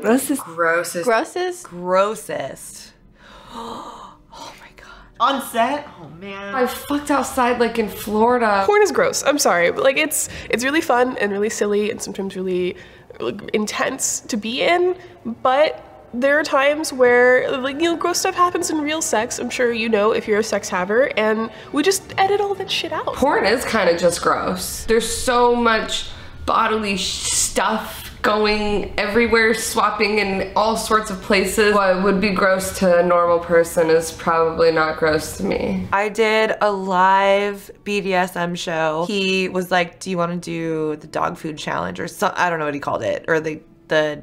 Grossest. Grossest. Grossest? Grossest. Oh my god. On set? Oh man. I fucked outside like in Florida. Porn is gross. I'm sorry, but like it's it's really fun and really silly and sometimes really like, intense to be in, but there are times where like you know gross stuff happens in real sex. I'm sure you know if you're a sex haver, and we just edit all that shit out. Porn is kind of just gross. There's so much bodily stuff going everywhere, swapping in all sorts of places. What would be gross to a normal person is probably not gross to me. I did a live BDSM show. He was like, "Do you want to do the dog food challenge or so I don't know what he called it or the the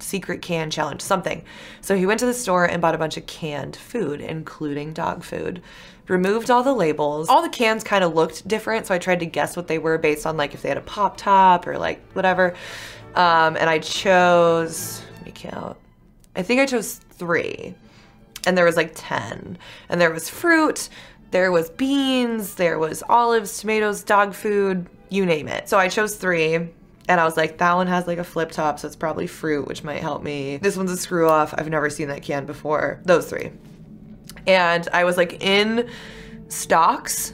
secret can challenge something." So he went to the store and bought a bunch of canned food, including dog food. Removed all the labels. All the cans kind of looked different, so I tried to guess what they were based on like if they had a pop top or like whatever. Um, and I chose, let me count. I think I chose three. And there was like 10. And there was fruit, there was beans, there was olives, tomatoes, dog food, you name it. So I chose three. And I was like, that one has like a flip top, so it's probably fruit, which might help me. This one's a screw off. I've never seen that can before. Those three. And I was like in stocks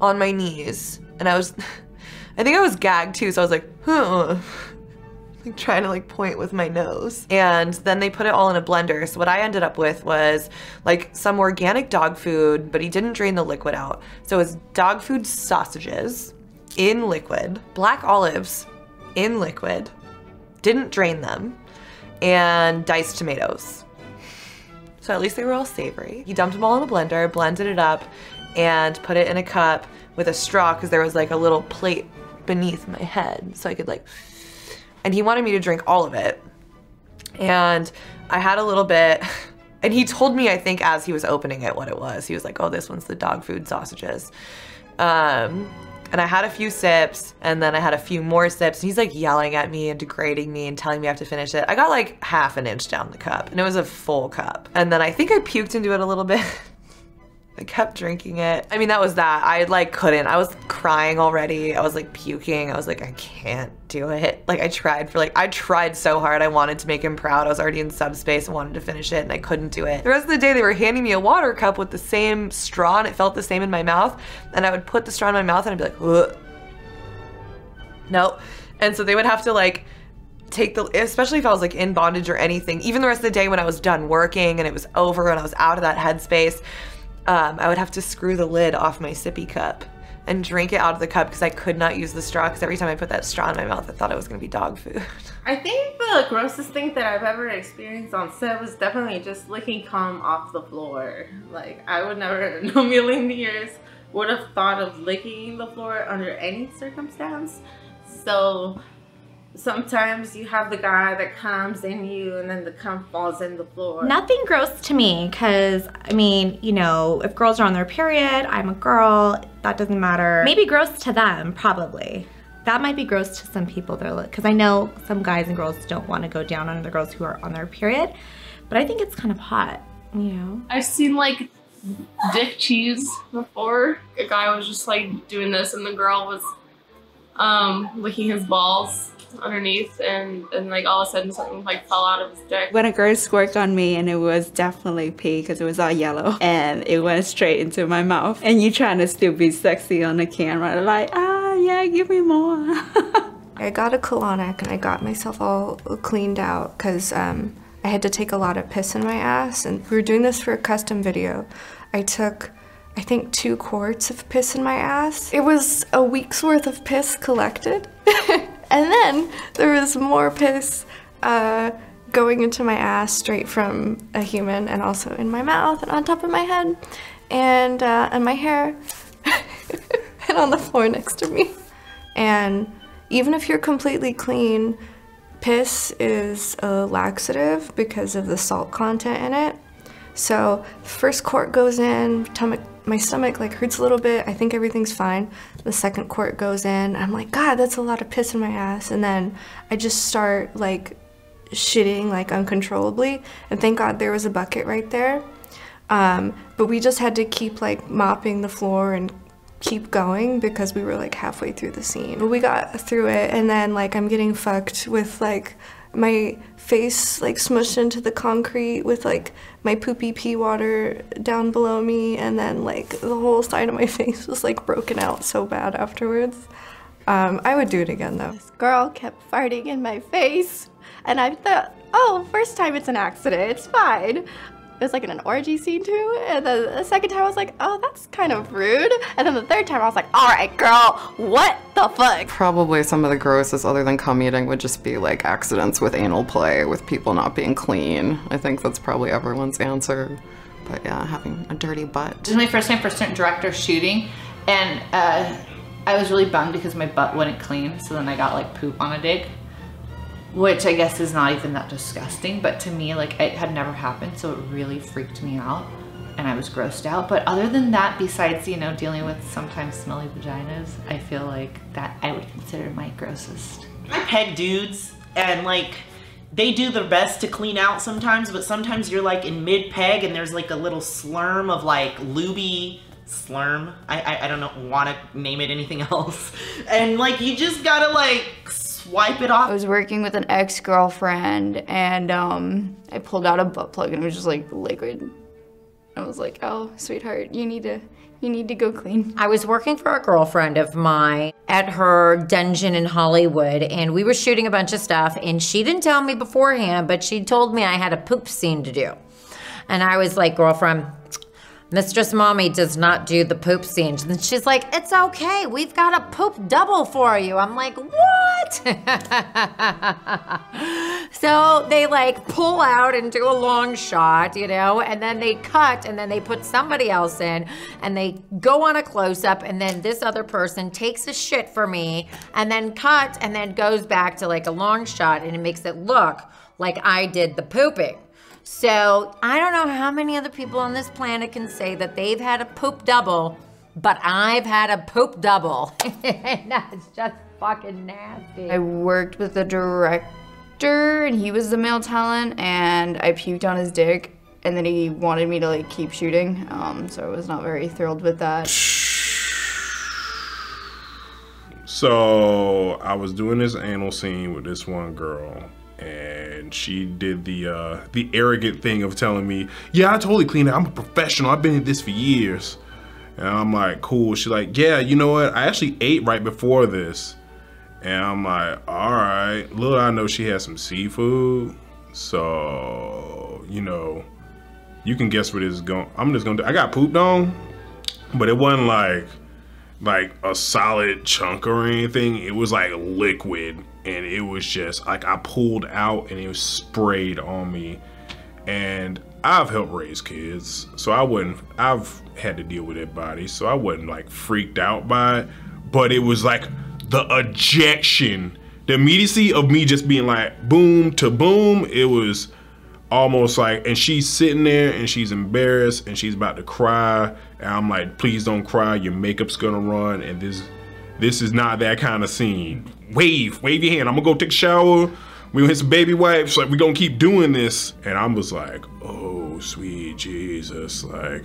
on my knees. And I was, I think I was gagged too, so I was like, huh like trying to like point with my nose. And then they put it all in a blender. So what I ended up with was like some organic dog food, but he didn't drain the liquid out. So it's dog food sausages in liquid, black olives in liquid, didn't drain them, and diced tomatoes. So at least they were all savory. He dumped them all in a blender, blended it up, and put it in a cup with a straw because there was like a little plate beneath my head so I could like and he wanted me to drink all of it. And I had a little bit, and he told me, I think, as he was opening it, what it was. He was like, oh, this one's the dog food sausages. Um, and I had a few sips, and then I had a few more sips. And he's like yelling at me and degrading me and telling me I have to finish it. I got like half an inch down the cup, and it was a full cup. And then I think I puked into it a little bit. I kept drinking it. I mean, that was that. I like couldn't. I was crying already. I was like puking. I was like, I can't do it. Like I tried for like I tried so hard. I wanted to make him proud. I was already in subspace and wanted to finish it and I couldn't do it. The rest of the day they were handing me a water cup with the same straw and it felt the same in my mouth. And I would put the straw in my mouth and I'd be like, Ugh. no. And so they would have to like take the especially if I was like in bondage or anything. Even the rest of the day when I was done working and it was over and I was out of that headspace um, I would have to screw the lid off my sippy cup and drink it out of the cup because I could not use the straw because every time I put that straw in my mouth, I thought it was going to be dog food. I think the grossest thing that I've ever experienced on set was definitely just licking cum off the floor. Like, I would never in a million years would have thought of licking the floor under any circumstance. So, sometimes you have the guy that comes in you and then the cum falls in the floor. Nothing gross to me because, I mean, you know, if girls are on their period, I'm a girl, that doesn't matter. Maybe gross to them, probably. That might be gross to some people, though, because I know some guys and girls don't want to go down on the girls who are on their period, but I think it's kind of hot, you know? I've seen like dick cheese before. A guy was just like doing this and the girl was um, licking his balls underneath and, and like all of a sudden something like fell out of his dick. When a girl squirted on me and it was definitely pee because it was all yellow and it went straight into my mouth and you trying to still be sexy on the camera like ah yeah give me more. I got a colonic and I got myself all cleaned out because um, I had to take a lot of piss in my ass and we were doing this for a custom video. I took I think two quarts of piss in my ass. It was a week's worth of piss collected. And then there was more piss uh, going into my ass straight from a human and also in my mouth and on top of my head and, uh, and my hair and on the floor next to me. And even if you're completely clean, piss is a laxative because of the salt content in it. So first quart goes in, my stomach like hurts a little bit. I think everything's fine. The second quart goes in. I'm like, God, that's a lot of piss in my ass. And then I just start like shitting like uncontrollably. And thank God there was a bucket right there. Um, but we just had to keep like mopping the floor and keep going because we were like halfway through the scene. But we got through it and then like I'm getting fucked with like my face like smushed into the concrete with like my poopy pee water down below me and then like the whole side of my face was like broken out so bad afterwards. Um, I would do it again though. This girl kept farting in my face and I thought, oh, first time it's an accident, it's fine. It was like in an orgy scene too. And then the second time I was like, oh, that's kind of rude. And then the third time I was like, all right, girl, what the fuck? Probably some of the grossest, other than cum eating, would just be like accidents with anal play, with people not being clean. I think that's probably everyone's answer. But yeah, having a dirty butt. This is my first time for stunt director shooting, and uh, I was really bummed because my butt wouldn't clean. So then I got like poop on a dig which I guess is not even that disgusting, but to me, like it had never happened, so it really freaked me out and I was grossed out. But other than that, besides, you know, dealing with sometimes smelly vaginas, I feel like that I would consider my grossest. I peg dudes and like they do their best to clean out sometimes, but sometimes you're like in mid peg and there's like a little slurm of like luby slurm. I, I, I don't know, want to name it anything else. And like you just gotta like wipe it off. I was working with an ex-girlfriend and um, I pulled out a butt plug and it was just like liquid. I was like, oh, sweetheart, you need to, you need to go clean. I was working for a girlfriend of mine at her dungeon in Hollywood and we were shooting a bunch of stuff and she didn't tell me beforehand, but she told me I had a poop scene to do. And I was like, girlfriend, Mistress Mommy does not do the poop scene. And she's like, it's okay. We've got a poop double for you. I'm like, what? so they like pull out and do a long shot, you know, and then they cut and then they put somebody else in and they go on a close up and then this other person takes a shit for me and then cut and then goes back to like a long shot and it makes it look like I did the pooping. So I don't know how many other people on this planet can say that they've had a poop double, but I've had a poop double. That's just fucking nasty. I worked with the director and he was the male talent and I puked on his dick and then he wanted me to like keep shooting. Um, so I was not very thrilled with that. So I was doing this anal scene with this one girl and she did the uh, the arrogant thing of telling me, "Yeah, I totally clean it. I'm a professional. I've been in this for years." And I'm like, "Cool." She's like, "Yeah, you know what? I actually ate right before this." And I'm like, "All right." Little I know she had some seafood, so you know, you can guess what this is going. I'm just gonna. Do. I got pooped on, but it wasn't like like a solid chunk or anything. It was like liquid and it was just like I pulled out and it was sprayed on me. And I've helped raise kids, so I wouldn't, I've had to deal with that body, so I wasn't like freaked out by it. But it was like the ejection, the immediacy of me just being like boom to boom, it was almost like, and she's sitting there and she's embarrassed and she's about to cry. And I'm like, please don't cry, your makeup's gonna run. And this, this is not that kind of scene wave, wave your hand. I'm gonna go take a shower. We gonna hit some baby wipes. Like we gonna keep doing this. And I was like, oh sweet Jesus, like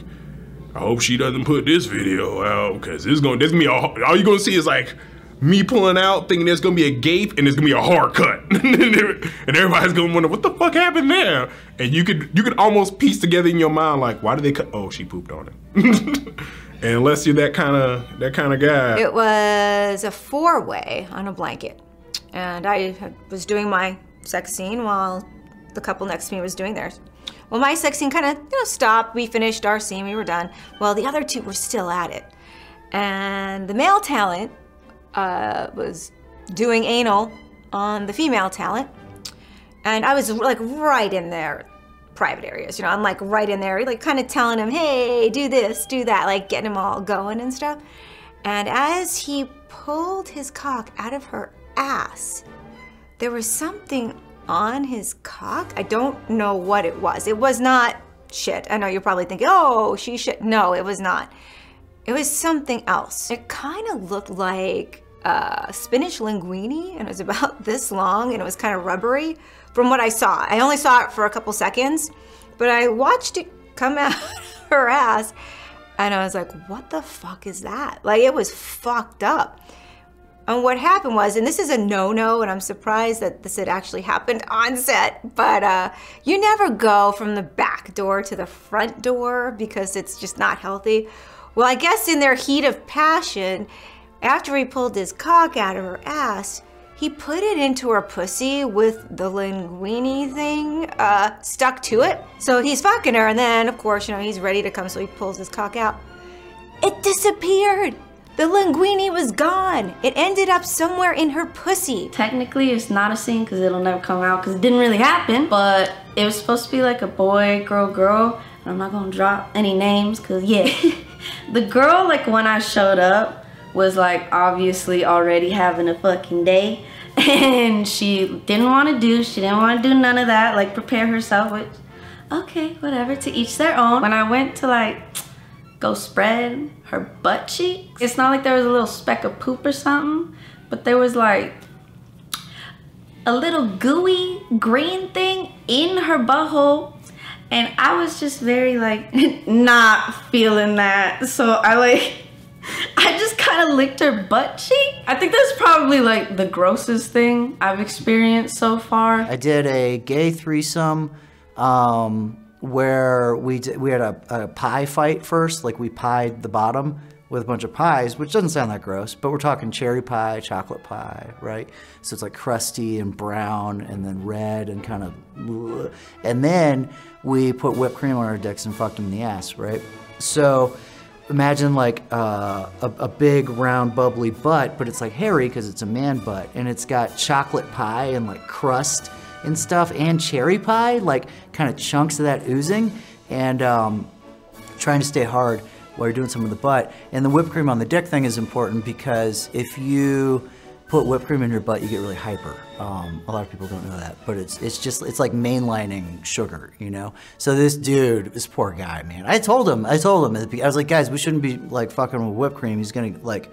I hope she doesn't put this video out because this gonna this gonna be a, all you're gonna see is like me pulling out, thinking there's gonna be a gape and there's gonna be a hard cut, and everybody's gonna wonder what the fuck happened there. And you could you could almost piece together in your mind like, why did they cut? Oh, she pooped on it. And unless you're that kind of that kind of guy. It was a four-way on a blanket, and I was doing my sex scene while the couple next to me was doing theirs. Well, my sex scene kind of you know stopped. We finished our scene. We were done. Well, the other two were still at it, and the male talent uh, was doing anal on the female talent, and I was like right in there private areas. You know, I'm like right in there, like kind of telling him, hey, do this, do that, like getting him all going and stuff. And as he pulled his cock out of her ass, there was something on his cock. I don't know what it was. It was not shit. I know you're probably thinking, oh, she shit. No, it was not. It was something else. It kind of looked like uh, spinach linguine, and it was about this long, and it was kind of rubbery from what I saw. I only saw it for a couple seconds, but I watched it come out her ass, and I was like, what the fuck is that? Like, it was fucked up. And what happened was, and this is a no-no, and I'm surprised that this had actually happened on set, but uh, you never go from the back door to the front door because it's just not healthy. Well, I guess in their heat of passion, after he pulled his cock out of her ass, he put it into her pussy with the linguine thing uh, stuck to it. So he's fucking her, and then, of course, you know, he's ready to come, so he pulls his cock out. It disappeared. The linguine was gone. It ended up somewhere in her pussy. Technically, it's not a scene because it'll never come out because it didn't really happen. But it was supposed to be like a boy, girl, girl. And I'm not gonna drop any names because, yeah. the girl, like when I showed up, was like obviously already having a fucking day. And she didn't want to do, she didn't want to do none of that, like prepare herself, which, okay, whatever, to each their own. When I went to like, go spread her butt cheeks. It's not like there was a little speck of poop or something, but there was like a little gooey green thing in her butthole. And I was just very like not feeling that. So I like, I just kind of licked her butt cheek. I think that's probably like the grossest thing I've experienced so far. I did a gay threesome um, where we did, we had a, a pie fight first. Like we pied the bottom with a bunch of pies, which doesn't sound that gross, but we're talking cherry pie, chocolate pie, right? So it's like crusty and brown and then red and kind of, and then we put whipped cream on our dicks and fucked them in the ass, right? So imagine like uh, a, a big round bubbly butt, but it's like hairy because it's a man butt, and it's got chocolate pie and like crust and stuff, and cherry pie, like kind of chunks of that oozing, and um, trying to stay hard while you're doing some of the butt. And the whipped cream on the dick thing is important because if you put whipped cream in your butt, you get really hyper. Um, a lot of people don't know that, but it's it's just it's like mainlining sugar, you know. So this dude, this poor guy, man. I told him, I told him, I was like, guys, we shouldn't be like fucking with whipped cream. He's gonna like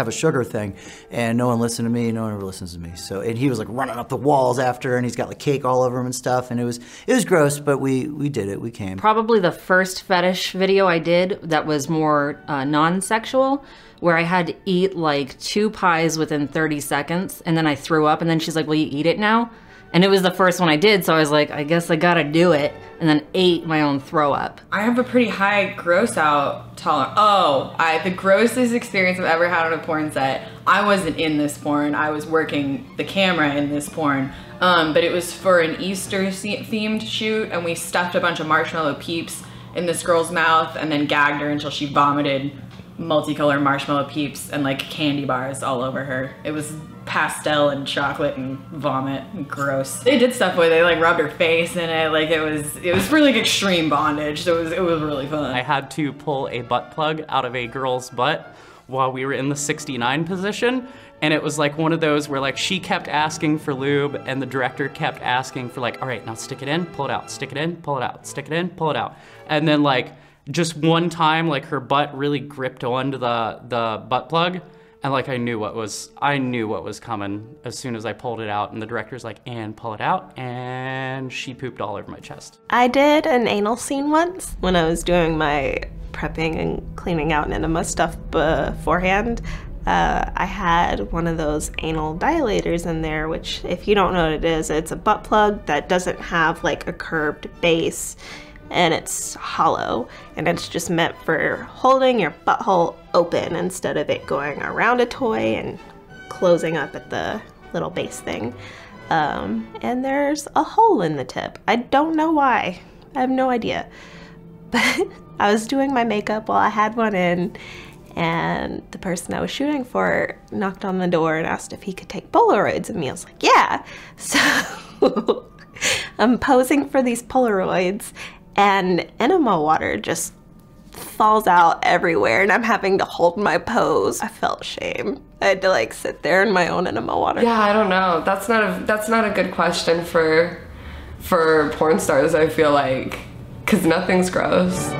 have a sugar thing, and no one listened to me. No one ever listens to me. So and he was like running up the walls after, and he's got like cake all over him and stuff, and it was it was gross, but we we did it. We came. Probably the first fetish video I did that was more uh, non-sexual, where I had to eat like two pies within 30 seconds, and then I threw up, and then she's like, "Will you eat it now?" And it was the first one I did, so I was like, I guess I gotta do it, and then ate my own throw up. I have a pretty high gross out tolerance. Oh, I the grossest experience I've ever had on a porn set. I wasn't in this porn. I was working the camera in this porn. Um, but it was for an Easter themed shoot, and we stuffed a bunch of marshmallow peeps in this girl's mouth, and then gagged her until she vomited multicolored marshmallow peeps and like candy bars all over her. It was pastel and chocolate and vomit and gross. They did stuff where they like rubbed her face in it. Like it was it was really like extreme bondage. So it was it was really fun. I had to pull a butt plug out of a girl's butt while we were in the 69 position. And it was like one of those where like she kept asking for lube and the director kept asking for like, all right, now stick it in, pull it out, stick it in, pull it out, stick it in, pull it out. And then like just one time like her butt really gripped onto the the butt plug and like I knew what was I knew what was coming as soon as I pulled it out and the director's like and pull it out and she pooped all over my chest. I did an anal scene once when I was doing my prepping and cleaning out enema stuff beforehand. Uh, I had one of those anal dilators in there, which, if you don't know what it is, it's a butt plug that doesn't have like a curved base and it's hollow and it's just meant for holding your butthole open instead of it going around a toy and closing up at the little base thing. Um, and there's a hole in the tip. I don't know why. I have no idea. But I was doing my makeup while I had one in, and the person I was shooting for knocked on the door and asked if he could take Polaroids of me. I was like, yeah. So I'm posing for these Polaroids, and enema water just falls out everywhere and I'm having to hold my pose. I felt shame. I had to like sit there in my own enema water. Yeah, I don't know. That's not a that's not a good question for for porn stars. I feel like because nothing's gross.